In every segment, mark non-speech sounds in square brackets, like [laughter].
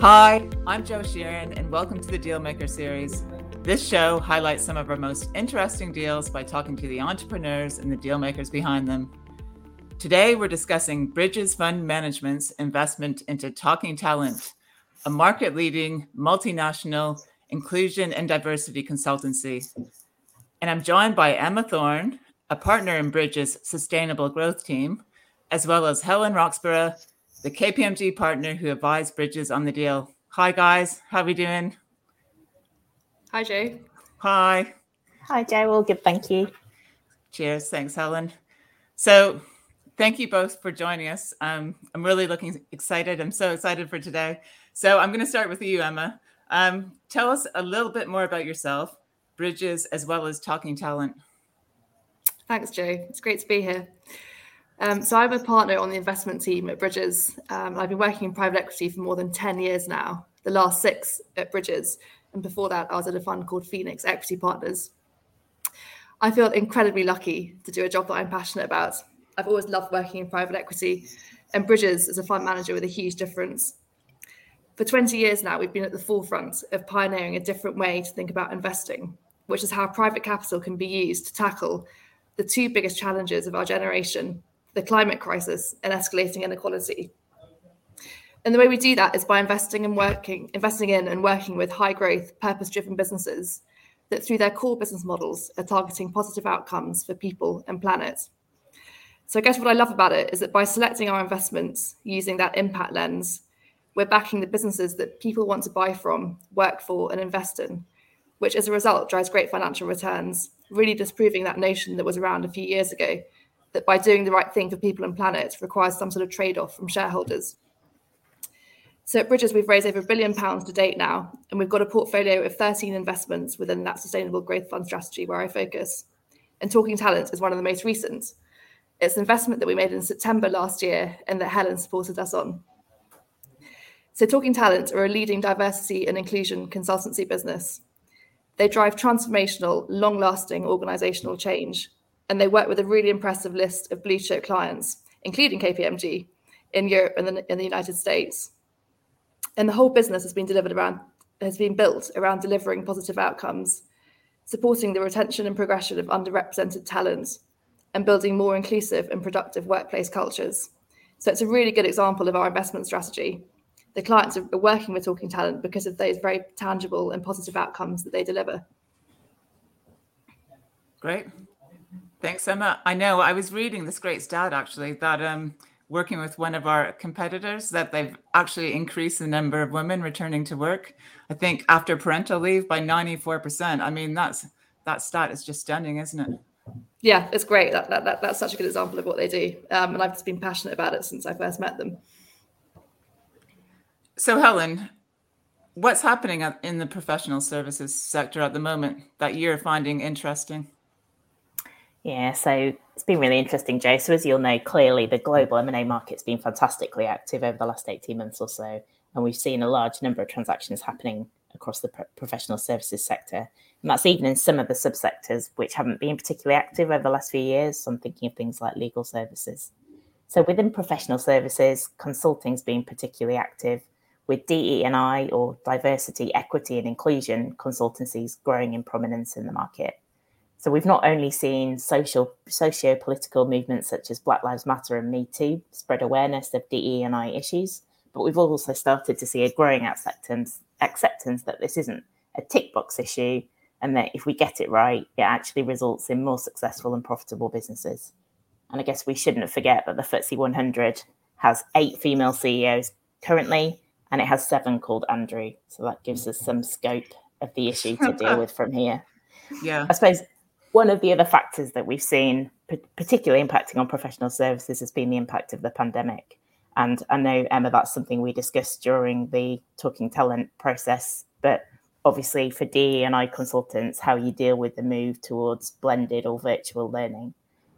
Hi, I'm Jo Sheerin, and welcome to the Dealmaker series. This show highlights some of our most interesting deals by talking to the entrepreneurs and the dealmakers behind them. Today, we're discussing Bridges Fund Management's investment into Talking Talent, a market leading multinational inclusion and diversity consultancy. And I'm joined by Emma Thorne, a partner in Bridges' sustainable growth team, as well as Helen Roxburgh, the KPMG partner who advised Bridges on the deal. Hi, guys. How are we doing? Hi, Jay. Hi. Hi, Jo. All good. Thank you. Cheers. Thanks, Helen. So, thank you both for joining us. Um, I'm really looking excited. I'm so excited for today. So I'm going to start with you, Emma. Um, tell us a little bit more about yourself, Bridges, as well as Talking Talent. Thanks, Jo. It's great to be here. Um, so I'm a partner on the investment team at Bridges. Um, I've been working in private equity for more than 10 years now, the last six at Bridges. And before that, I was at a fund called Phoenix Equity Partners. I feel incredibly lucky to do a job that I'm passionate about I've always loved working in private equity, and Bridges is a fund manager with a huge difference. For 20 years now, we've been at the forefront of pioneering a different way to think about investing, which is how private capital can be used to tackle the two biggest challenges of our generation the climate crisis and escalating inequality. And the way we do that is by investing and working, investing in and working with high growth, purpose driven businesses that through their core business models are targeting positive outcomes for people and planet. So I guess what I love about it is that by selecting our investments using that impact lens, we're backing the businesses that people want to buy from, work for, and invest in, which as a result drives great financial returns, really disproving that notion that was around a few years ago that by doing the right thing for people and planet requires some sort of trade off from shareholders. So at Bridges, we've raised over a billion pounds to date now, and we've got a portfolio of 13 investments within that sustainable growth fund strategy where I focus. And Talking Talent is one of the most recent. It's an investment that we made in September last year and that Helen supported us on. So, Talking Talent are a leading diversity and inclusion consultancy business. They drive transformational, long lasting organizational change, and they work with a really impressive list of blue chip clients, including KPMG, in Europe and the, in the United States. And the whole business has been delivered around, has been built around delivering positive outcomes, supporting the retention and progression of underrepresented talent, and building more inclusive and productive workplace cultures. So it's a really good example of our investment strategy. The clients are working with Talking Talent because of those very tangible and positive outcomes that they deliver. Great. Thanks, Emma. I know I was reading this great stat actually that um, working with one of our competitors that they've actually increased the number of women returning to work. I think after parental leave by 94%. I mean, that's that stat is just stunning, isn't it? yeah, it's great. That, that, that, that's such a good example of what they do. Um, and I've just been passionate about it since I first met them. So, Helen, what's happening in the professional services sector at the moment that you're finding interesting? Yeah, so it's been really interesting, Jo. So as you'll know, clearly the global M&A market's been fantastically active over the last 18 months or so. And we've seen a large number of transactions happening across the professional services sector. And that's even in some of the subsectors which haven't been particularly active over the last few years. So I'm thinking of things like legal services. So within professional services, consulting's been particularly active with DE&I or diversity, equity and inclusion consultancies growing in prominence in the market. So we've not only seen social socio-political movements such as Black Lives Matter and Me Too spread awareness of DE&I issues, but we've also started to see a growing acceptance acceptance that this isn't a tick box issue and that if we get it right, it actually results in more successful and profitable businesses. And I guess we shouldn't forget that the FTSE 100 has eight female CEOs currently, and it has seven called Andrew. So that gives us some scope of the issue to [laughs] deal with from here. Yeah. I suppose one of the other factors that we've seen, particularly impacting on professional services, has been the impact of the pandemic. And I know, Emma, that's something we discussed during the Talking Talent process. But obviously, for DE and I consultants, how you deal with the move towards blended or virtual learning.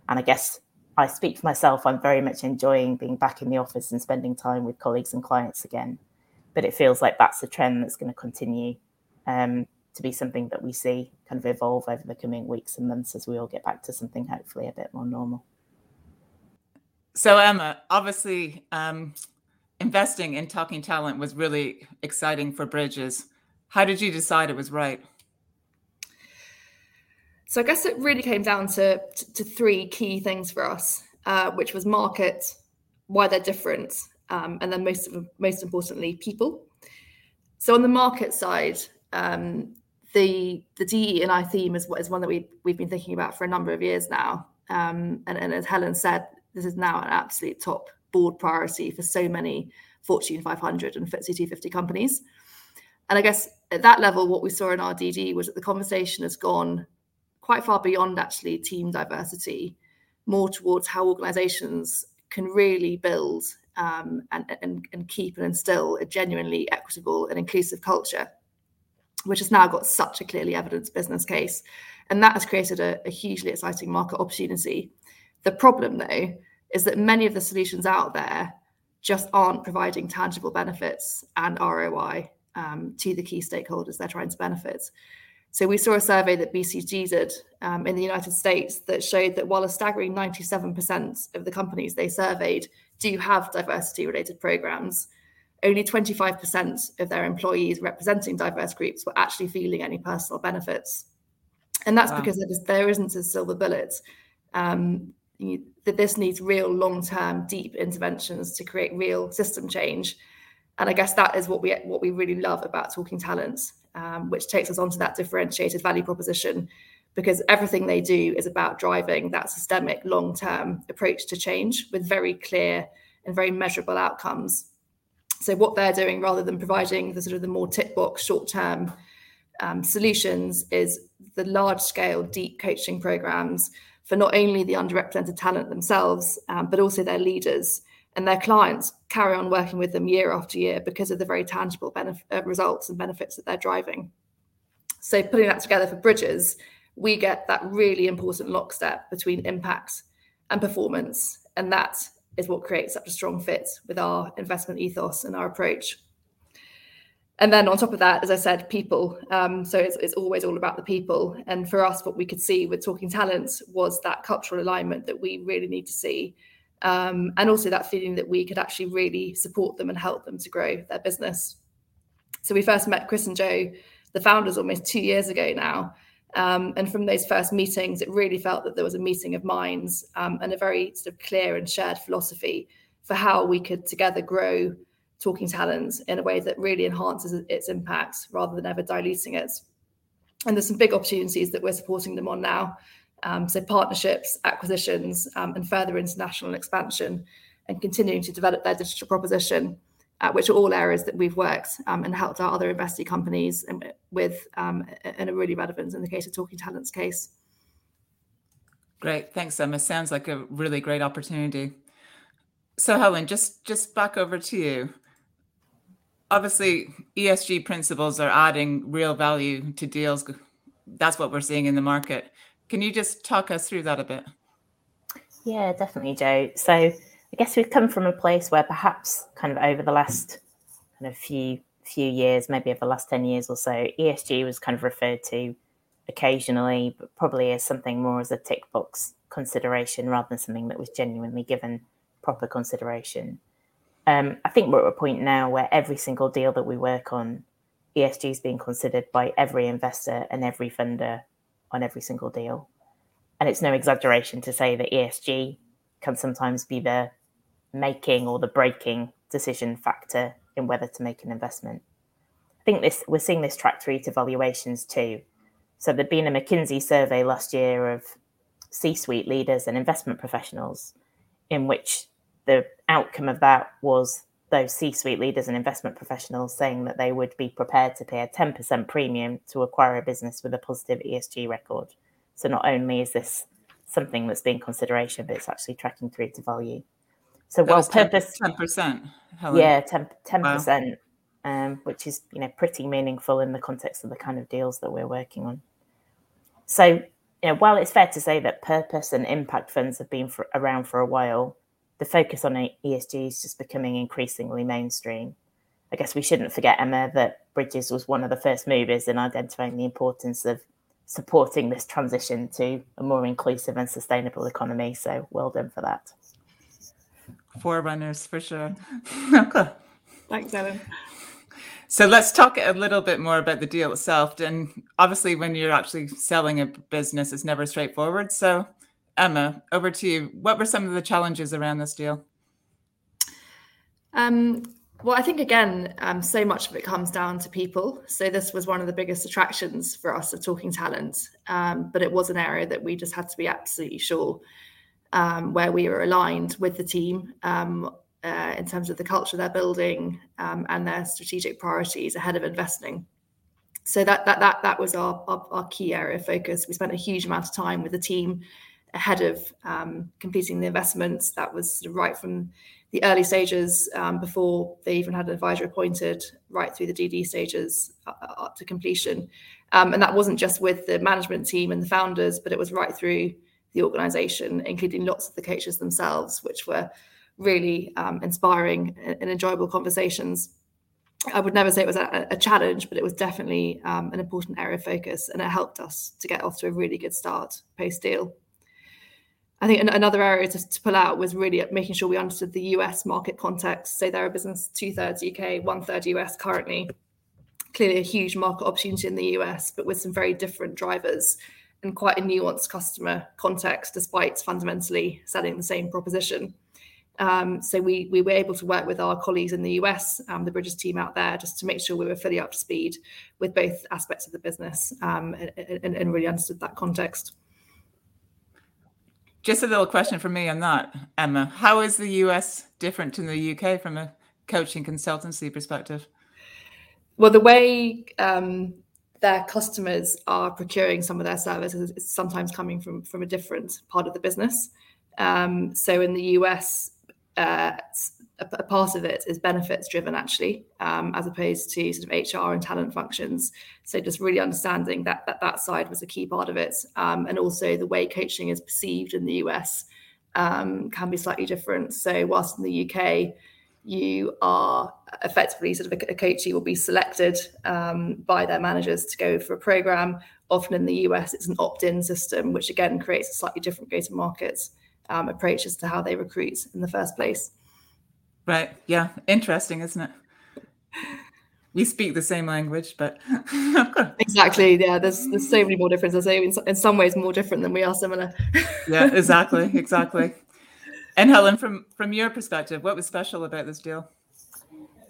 And I guess I speak for myself, I'm very much enjoying being back in the office and spending time with colleagues and clients again. But it feels like that's a trend that's going to continue um, to be something that we see kind of evolve over the coming weeks and months as we all get back to something hopefully a bit more normal. So Emma, obviously, um, investing in Talking Talent was really exciting for Bridges. How did you decide it was right? So I guess it really came down to, to, to three key things for us, uh, which was market, why they're different, um, and then most most importantly, people. So on the market side, um, the the DE and I theme is, is one that we we've been thinking about for a number of years now. Um, and, and as Helen said, this is now an absolute top board priority for so many Fortune 500 and FTSE 250 companies. And I guess at that level, what we saw in our DD was that the conversation has gone quite far beyond actually team diversity, more towards how organizations can really build um, and, and, and keep and instill a genuinely equitable and inclusive culture, which has now got such a clearly evidenced business case. And that has created a, a hugely exciting market opportunity. The problem, though, is that many of the solutions out there just aren't providing tangible benefits and ROI um, to the key stakeholders they're trying to benefit. So we saw a survey that BCG did um, in the United States that showed that while a staggering 97% of the companies they surveyed do have diversity related programs, only 25% of their employees representing diverse groups were actually feeling any personal benefits. And that's wow. because there isn't a silver bullet. Um, you, that this needs real long-term deep interventions to create real system change and i guess that is what we what we really love about talking talents um, which takes us onto that differentiated value proposition because everything they do is about driving that systemic long-term approach to change with very clear and very measurable outcomes so what they're doing rather than providing the sort of the more tick box short-term um, solutions is the large scale deep coaching programs for not only the underrepresented talent themselves, um, but also their leaders and their clients carry on working with them year after year because of the very tangible benef- uh, results and benefits that they're driving. So, putting that together for Bridges, we get that really important lockstep between impact and performance. And that is what creates such a strong fit with our investment ethos and our approach and then on top of that, as I said, people. Um, so it's, it's always all about the people. And for us, what we could see with Talking Talents was that cultural alignment that we really need to see. Um, and also that feeling that we could actually really support them and help them to grow their business. So we first met Chris and Joe, the founders, almost two years ago now. Um, and from those first meetings, it really felt that there was a meeting of minds um, and a very sort of clear and shared philosophy for how we could together grow talking talent in a way that really enhances its impact rather than ever diluting it. And there's some big opportunities that we're supporting them on now. Um, so partnerships, acquisitions, um, and further international expansion, and continuing to develop their digital proposition, uh, which are all areas that we've worked um, and helped our other investing companies with, um, and are really relevant in the case of Talking Talents case. Great, thanks, Emma. Sounds like a really great opportunity. So, Helen, just just back over to you obviously ESG principles are adding real value to deals. That's what we're seeing in the market. Can you just talk us through that a bit? Yeah, definitely, Joe. So I guess we've come from a place where perhaps kind of over the last kind of few few years, maybe over the last 10 years or so, ESG was kind of referred to occasionally, but probably as something more as a tick box consideration rather than something that was genuinely given proper consideration. Um, I think we're at a point now where every single deal that we work on, ESG is being considered by every investor and every funder on every single deal. And it's no exaggeration to say that ESG can sometimes be the making or the breaking decision factor in whether to make an investment. I think this we're seeing this track through to valuations too. So there'd been a McKinsey survey last year of C-suite leaders and investment professionals in which the outcome of that was those C suite leaders and investment professionals saying that they would be prepared to pay a 10% premium to acquire a business with a positive ESG record. So not only is this something that's being consideration, but it's actually tracking through to value. So well purpose 10%. Yeah, 10 percent wow. um, which is you know pretty meaningful in the context of the kind of deals that we're working on. So you know, while it's fair to say that purpose and impact funds have been for, around for a while, the focus on ESG is just becoming increasingly mainstream. I guess we shouldn't forget, Emma, that Bridges was one of the first movers in identifying the importance of supporting this transition to a more inclusive and sustainable economy. So well done for that. Forerunners for sure. [laughs] okay. Thanks, Ellen. So let's talk a little bit more about the deal itself. And obviously, when you're actually selling a business, it's never straightforward. So, Emma, over to you. What were some of the challenges around this deal? Um, well, I think again, um, so much of it comes down to people. So this was one of the biggest attractions for us of talking talent, um, but it was an area that we just had to be absolutely sure um, where we were aligned with the team um, uh, in terms of the culture they're building um, and their strategic priorities ahead of investing. So that that that that was our, our, our key area of focus. We spent a huge amount of time with the team ahead of um, completing the investments. That was sort of right from the early stages um, before they even had an advisor appointed, right through the DD stages uh, uh, up to completion. Um, and that wasn't just with the management team and the founders, but it was right through the organization, including lots of the coaches themselves, which were really um, inspiring and enjoyable conversations. I would never say it was a, a challenge, but it was definitely um, an important area of focus, and it helped us to get off to a really good start post deal. I think another area to, to, pull out was really making sure we understood the US market context. So they're a business two thirds UK, one third US currently. Clearly, a huge market opportunity in the US, but with some very different drivers and quite a nuanced customer context, despite fundamentally selling the same proposition. Um, so we we were able to work with our colleagues in the US, um, the Bridges team out there, just to make sure we were fully up to speed with both aspects of the business um, and, and, really understood that context. Just a little question for me on that, Emma. How is the US different to the UK from a coaching consultancy perspective? Well, the way um, their customers are procuring some of their services sometimes coming from from a different part of the business. Um, so in the US, uh, a, a, part of it is benefits driven actually, um, as opposed to sort of HR and talent functions. So just really understanding that that, that side was a key part of it, um, and also the way coaching is perceived in the US um, can be slightly different. So whilst in the UK, you are effectively sort of a, a coachee will be selected um, by their managers to go for a program. Often in the US, it's an opt-in system, which again creates a slightly different go-to-market um, approach as to how they recruit in the first place. Right. Yeah. Interesting, isn't it? We speak the same language, but [laughs] exactly. Yeah. There's there's so many more differences. In, in some ways, more different than we are similar. yeah. Exactly. Exactly. And Helen, from from your perspective, what was special about this deal?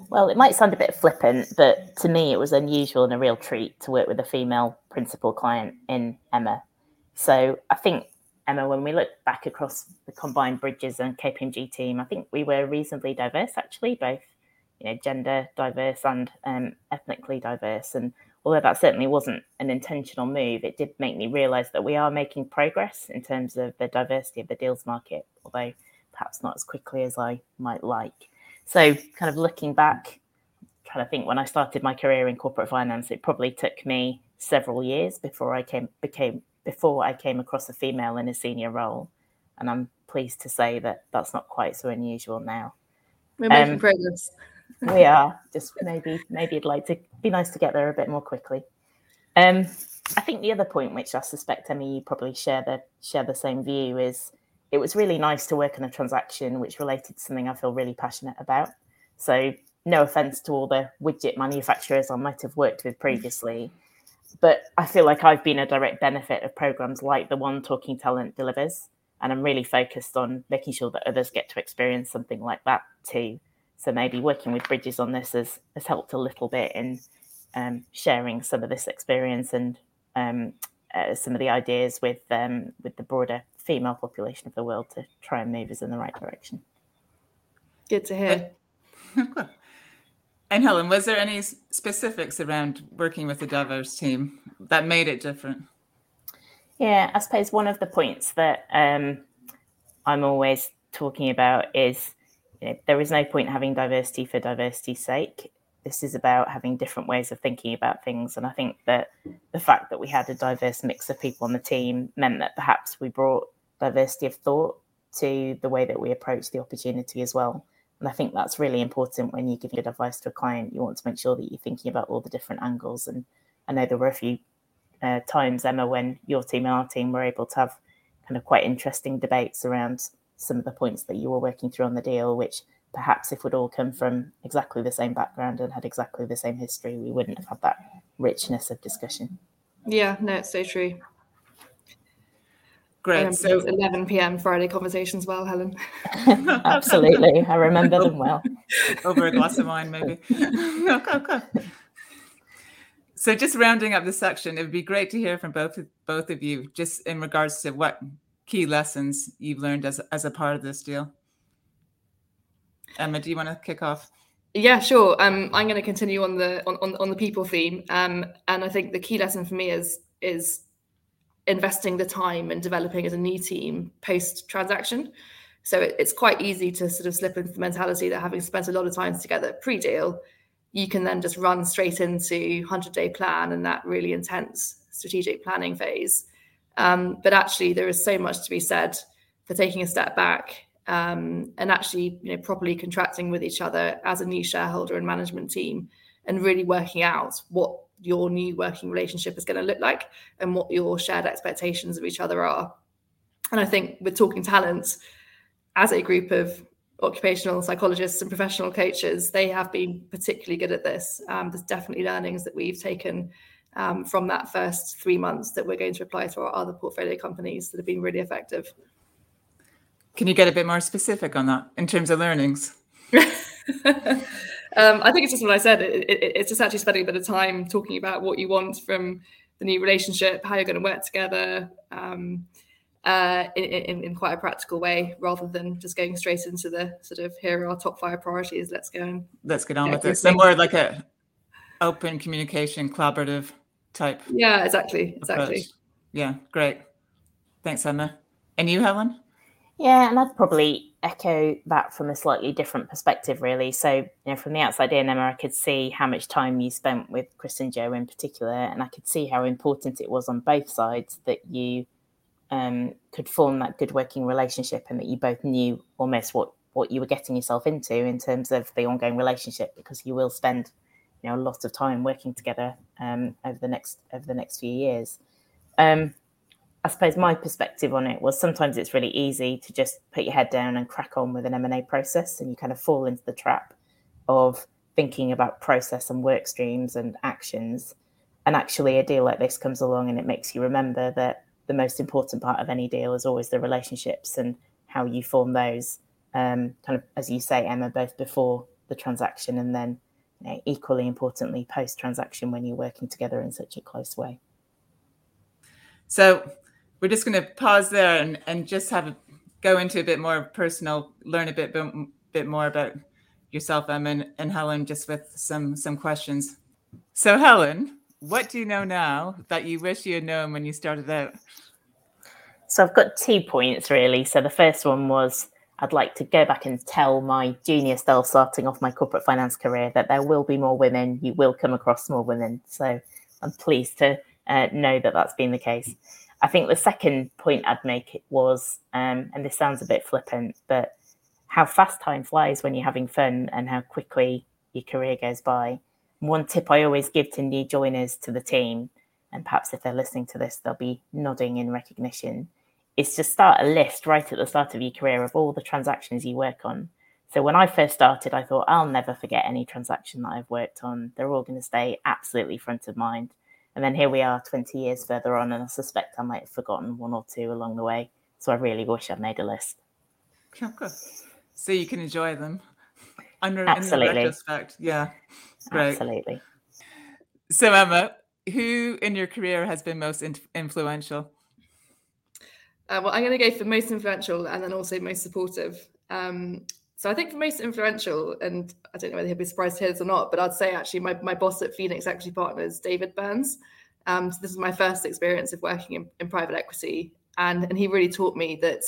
Well, it might sound a bit flippant, but to me, it was unusual and a real treat to work with a female principal client in Emma. So I think Emma, when we look back across the combined Bridges and KPMG team, I think we were reasonably diverse, actually, both you know gender diverse and um, ethnically diverse. And although that certainly wasn't an intentional move, it did make me realise that we are making progress in terms of the diversity of the deals market, although perhaps not as quickly as I might like. So, kind of looking back, trying to think when I started my career in corporate finance, it probably took me several years before I came became before I came across a female in a senior role. And I'm pleased to say that that's not quite so unusual now. We're making um, progress. [laughs] we are. Just maybe, maybe it'd like to be nice to get there a bit more quickly. Um, I think the other point, which I suspect Emmy, you probably share the share the same view, is it was really nice to work on a transaction which related to something I feel really passionate about. So, no offense to all the widget manufacturers I might have worked with previously, but I feel like I've been a direct benefit of programs like the one Talking Talent delivers. And I'm really focused on making sure that others get to experience something like that too. So maybe working with Bridges on this has, has helped a little bit in um, sharing some of this experience and um, uh, some of the ideas with um, with the broader female population of the world to try and move us in the right direction. Good to hear. And Helen, was there any specifics around working with a diverse team that made it different? Yeah, I suppose one of the points that um, I'm always talking about is you know, there is no point having diversity for diversity's sake. This is about having different ways of thinking about things. And I think that the fact that we had a diverse mix of people on the team meant that perhaps we brought diversity of thought to the way that we approach the opportunity as well. And I think that's really important when you're giving good advice to a client. You want to make sure that you're thinking about all the different angles. And I know there were a few uh, times, Emma, when your team and our team were able to have kind of quite interesting debates around some of the points that you were working through on the deal, which perhaps if we'd all come from exactly the same background and had exactly the same history, we wouldn't have had that richness of discussion. Yeah, no, it's so true. Great. So 11 p.m. Friday conversations, well, Helen. [laughs] Absolutely, I remember them well. [laughs] Over a glass of wine, maybe. okay, [laughs] okay. So, just rounding up the section, it would be great to hear from both both of you, just in regards to what key lessons you've learned as as a part of this deal. Emma, do you want to kick off? Yeah, sure. Um, I'm going to continue on the on, on, on the people theme, um, and I think the key lesson for me is is investing the time and developing as a new team post transaction. So it, it's quite easy to sort of slip into the mentality that having spent a lot of time together pre deal, you can then just run straight into 100 day plan and that really intense strategic planning phase. Um, but actually, there is so much to be said for taking a step back um, and actually, you know, properly contracting with each other as a new shareholder and management team, and really working out what your new working relationship is going to look like and what your shared expectations of each other are. And I think with talking talent, as a group of occupational psychologists and professional coaches, they have been particularly good at this. Um, there's definitely learnings that we've taken um, from that first three months that we're going to apply to our other portfolio companies that have been really effective. Can you get a bit more specific on that in terms of learnings? [laughs] Um, I think it's just what I said. It, it, it's just actually spending a bit of time talking about what you want from the new relationship, how you're going to work together um, uh, in, in, in, quite a practical way, rather than just going straight into the sort of here are our top five priorities. Let's go and let's get on with it. So more like a open communication, collaborative type. Yeah, exactly, exactly. Yeah, great. Thanks, Emma. And you, Helen? Yeah, and I'd probably echo that from a slightly different perspective, really. So, you know, from the outside in, Emma, I could see how much time you spent with Chris and Joe in particular, and I could see how important it was on both sides that you um, could form that good working relationship and that you both knew almost what what you were getting yourself into in terms of the ongoing relationship, because you will spend, you know, a lot of time working together um, over the next over the next few years. Um, I suppose my perspective on it was sometimes it's really easy to just put your head down and crack on with an M&A process and you kind of fall into the trap of thinking about process and work streams and actions. And actually a deal like this comes along and it makes you remember that the most important part of any deal is always the relationships and how you form those. Um, kind of as you say, Emma, both before the transaction and then you know, equally importantly post transaction when you're working together in such a close way. So we're just going to pause there and, and just have a, go into a bit more personal, learn a bit bit more about yourself, Emma and, and Helen, just with some some questions. So, Helen, what do you know now that you wish you had known when you started out? So, I've got two points really. So, the first one was I'd like to go back and tell my junior self starting off my corporate finance career that there will be more women. You will come across more women. So, I'm pleased to uh, know that that's been the case. I think the second point I'd make was, um, and this sounds a bit flippant, but how fast time flies when you're having fun and how quickly your career goes by. One tip I always give to new joiners to the team, and perhaps if they're listening to this, they'll be nodding in recognition, is to start a list right at the start of your career of all the transactions you work on. So when I first started, I thought I'll never forget any transaction that I've worked on. They're all going to stay absolutely front of mind. And then here we are 20 years further on, and I suspect I might have forgotten one or two along the way. So I really wish I'd made a list. [laughs] So you can enjoy them. Under, Absolutely. In retrospect. Yeah. Great. Absolutely. So, Emma, who in your career has been most in- influential? Uh, well, I'm going to go for most influential and then also most supportive. Um, so I think most influential, and I don't know whether he'll be surprised to hear this or not, but I'd say actually my, my boss at Phoenix Equity Partners, David Burns. Um, so this is my first experience of working in, in private equity. And, and he really taught me that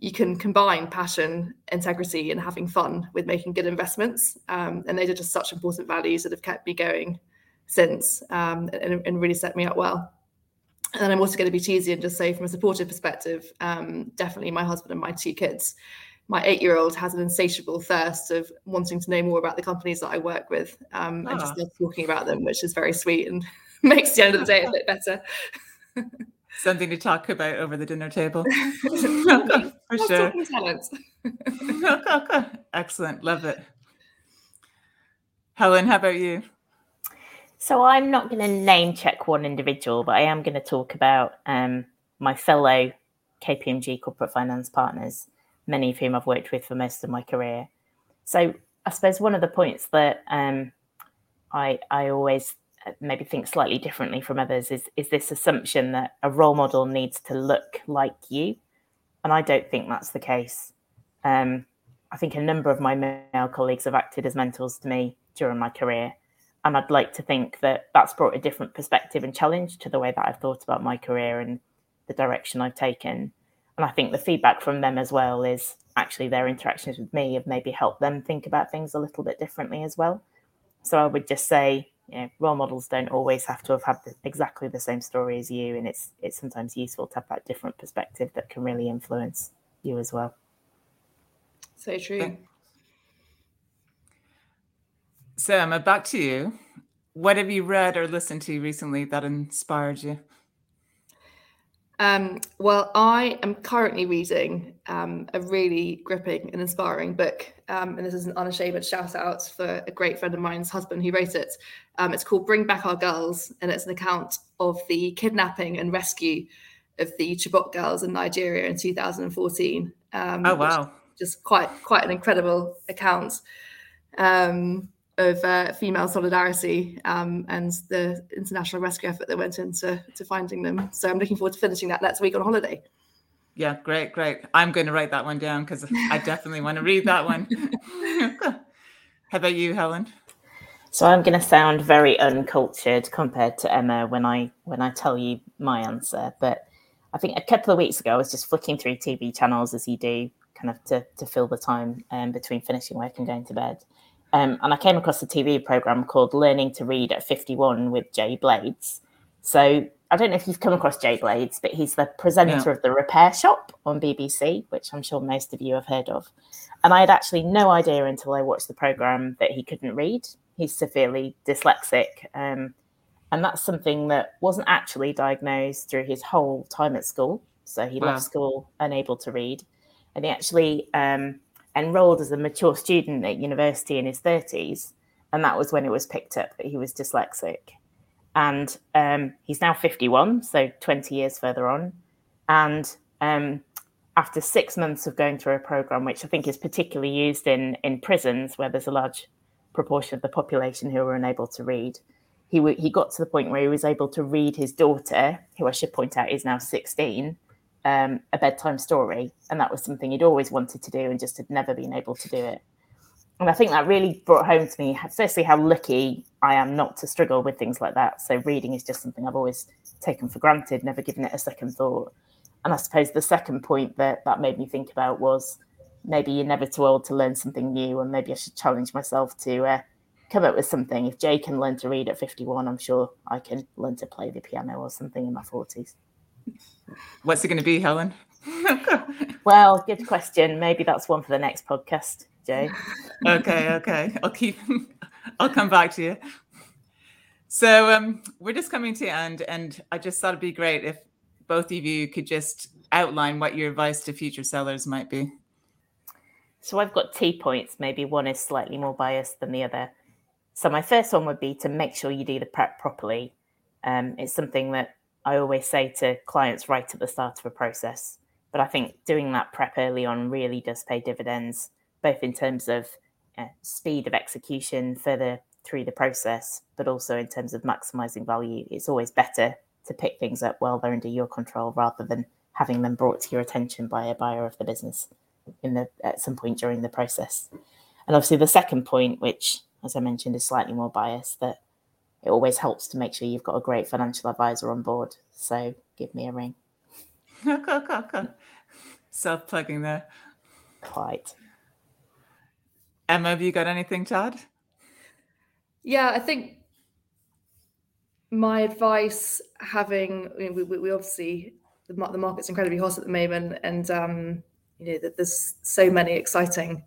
you can combine passion, integrity, and having fun with making good investments. Um, and those are just such important values that have kept me going since um, and, and, really set me up well. And then I'm also going to be cheesy and just say, from a supportive perspective, um, definitely my husband and my two kids my eight year old has an insatiable thirst of wanting to know more about the companies that I work with um, and just ah. talking about them, which is very sweet and [laughs] makes the end of the day a bit better. [laughs] Something to talk about over the dinner table. [laughs] for sure. talents. Excellent. Love it. Helen, how about you? So I'm not going to name check one individual, but I am going to talk about um, my fellow KPMG corporate finance partners, many of whom I've worked with for most of my career. So I suppose one of the points that um, I I always uh, maybe think slightly differently from others is is this assumption that a role model needs to look like you, and I don't think that's the case. Um, I think a number of my male colleagues have acted as mentors to me during my career, and I'd like to think that that's brought a different perspective and challenge to the way that I've thought about my career and the direction I've taken. And I think the feedback from them as well is actually their interactions with me have maybe helped them think about things a little bit differently as well. So I would just say, you know, role models don't always have to have had the, exactly the same story as you, and it's it's sometimes useful to have that different perspective that can really influence you as well. So true. So Emma, uh, back to you. What have you read or listened to recently that inspired you? Um, well, I am currently reading um, a really gripping and inspiring book. Um, and this is an unashamed shout out for a great friend of mine's husband who wrote it. Um, it's called Bring Back Our Girls, and it's an account of the kidnapping and rescue of the Chibok girls in Nigeria in 2014. Um, oh, wow. Just quite, quite an incredible account. Um, of uh, female solidarity um, and the international rescue effort that went into to finding them. So I'm looking forward to finishing that next week on holiday. Yeah, great, great. I'm going to write that one down because I definitely want to read that one. [laughs] How about you, Helen? So I'm going to sound very uncultured compared to Emma when I when I tell you my answer, but I think a couple of weeks ago I was just flicking through TV channels as you do, kind of to to fill the time um, between finishing work and going to bed. Um, and I came across a TV program called Learning to Read at 51 with Jay Blades. So I don't know if you've come across Jay Blades, but he's the presenter yeah. of The Repair Shop on BBC, which I'm sure most of you have heard of. And I had actually no idea until I watched the program that he couldn't read. He's severely dyslexic. Um, and that's something that wasn't actually diagnosed through his whole time at school. So he wow. left school unable to read. And he actually um, enrolled as a mature student at university in his 30s. And that was when it was picked up that he was dyslexic. And um, he's now 51, so 20 years further on. And um, after six months of going through a program, which I think is particularly used in, in prisons where there's a large proportion of the population who are unable to read, he, w- he got to the point where he was able to read his daughter, who I should point out is now 16, um, a bedtime story, and that was something he'd always wanted to do and just had never been able to do it. And I think that really brought home to me, firstly, how lucky I am not to struggle with things like that. So reading is just something I've always taken for granted, never given it a second thought. And I suppose the second point that that made me think about was maybe you're never too old to learn something new, and maybe I should challenge myself to uh, come up with something. If Jay can learn to read at 51, I'm sure I can learn to play the piano or something in my 40s. What's it going to be, Helen? [laughs] well, good question. Maybe that's one for the next podcast, Jay. okay, okay. I'll keep. [laughs] I'll come back to you. So um, we're just coming to the end, and I just thought it'd be great if both of you could just outline what your advice to future sellers might be. So I've got two points. Maybe one is slightly more biased than the other. So my first one would be to make sure you do the prep properly. Um, it's something that I always say to clients right at the start of a process. But I think doing that prep early on really does pay dividends, both in terms of uh, speed of execution further through the process, but also in terms of maximizing value. It's always better to pick things up while they're under your control rather than having them brought to your attention by a buyer of the business in the at some point during the process. And obviously the second point, which as I mentioned is slightly more biased, that it always helps to make sure you've got a great financial advisor on board. So give me a ring. [laughs] Self plugging there. Quite. Emma, have you got anything to add? Yeah, I think my advice, having we, we, we obviously the, the market's incredibly hot at the moment, and um, you know that there's so many exciting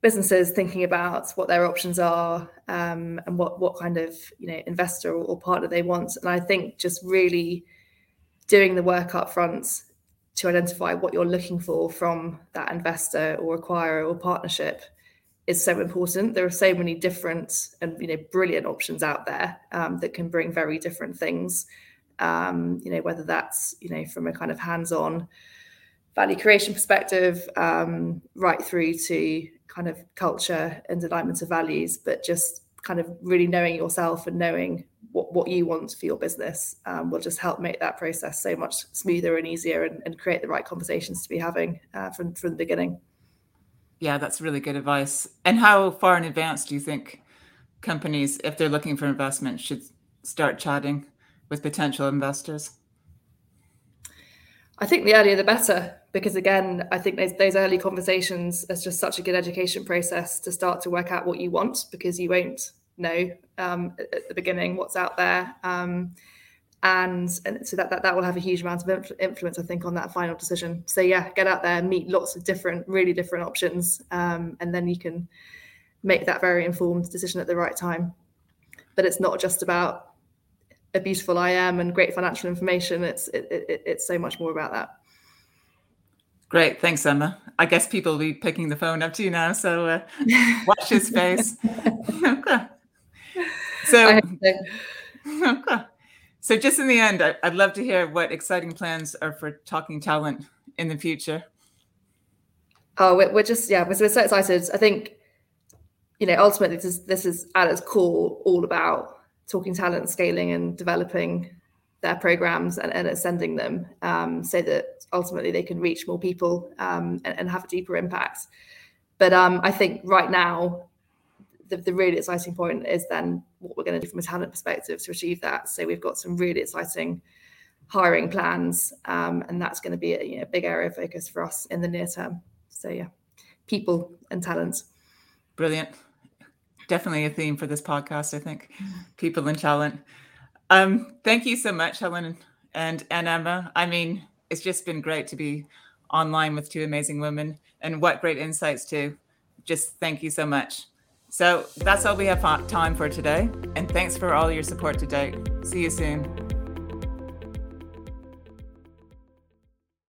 businesses thinking about what their options are um, and what what kind of you know investor or, or, partner they want. And I think just really doing the work up front to identify what you're looking for from that investor or acquirer or partnership is so important. There are so many different and you know brilliant options out there um, that can bring very different things. Um, you know whether that's you know from a kind of hands-on value creation perspective, um, right through to kind of culture and alignment of values, but just kind of really knowing yourself and knowing what, what you want for your business um, will just help make that process so much smoother and easier and, and create the right conversations to be having uh, from from the beginning. Yeah, that's really good advice. And how far in advance do you think companies, if they're looking for investment, should start chatting with potential investors? I think the earlier the better, because again, I think those, those early conversations is just such a good education process to start to work out what you want, because you won't know um, at the beginning what's out there. Um, and, and so that, that that will have a huge amount of influence, I think, on that final decision. So yeah, get out there, meet lots of different, really different options, um, and then you can make that very informed decision at the right time. But it's not just about a beautiful IM and great financial information. It's it, it, it's so much more about that. Great, thanks, Emma. I guess people will be picking the phone up to you now, so uh, watch his face. [laughs] okay. So, so. okay. So, just in the end, I'd love to hear what exciting plans are for talking talent in the future. Oh, we're just yeah, we're, so excited. I think you know ultimately this is this is at its core all about talking talent, scaling, and developing their programs and, and ascending them um, so that ultimately they can reach more people um, and, and, have a deeper impact. But um, I think right now the, the really exciting point is then what we're going to do from a talent perspective to achieve that. So we've got some really exciting hiring plans, um, and that's going to be a you know, big area of focus for us in the near term. So yeah, people and talent. Brilliant. Definitely a theme for this podcast, I think. People and talent. Um, thank you so much, Helen and, and Emma. I mean, it's just been great to be online with two amazing women and what great insights too. Just thank you so much. So that's all we have time for today. And thanks for all your support today. See you soon.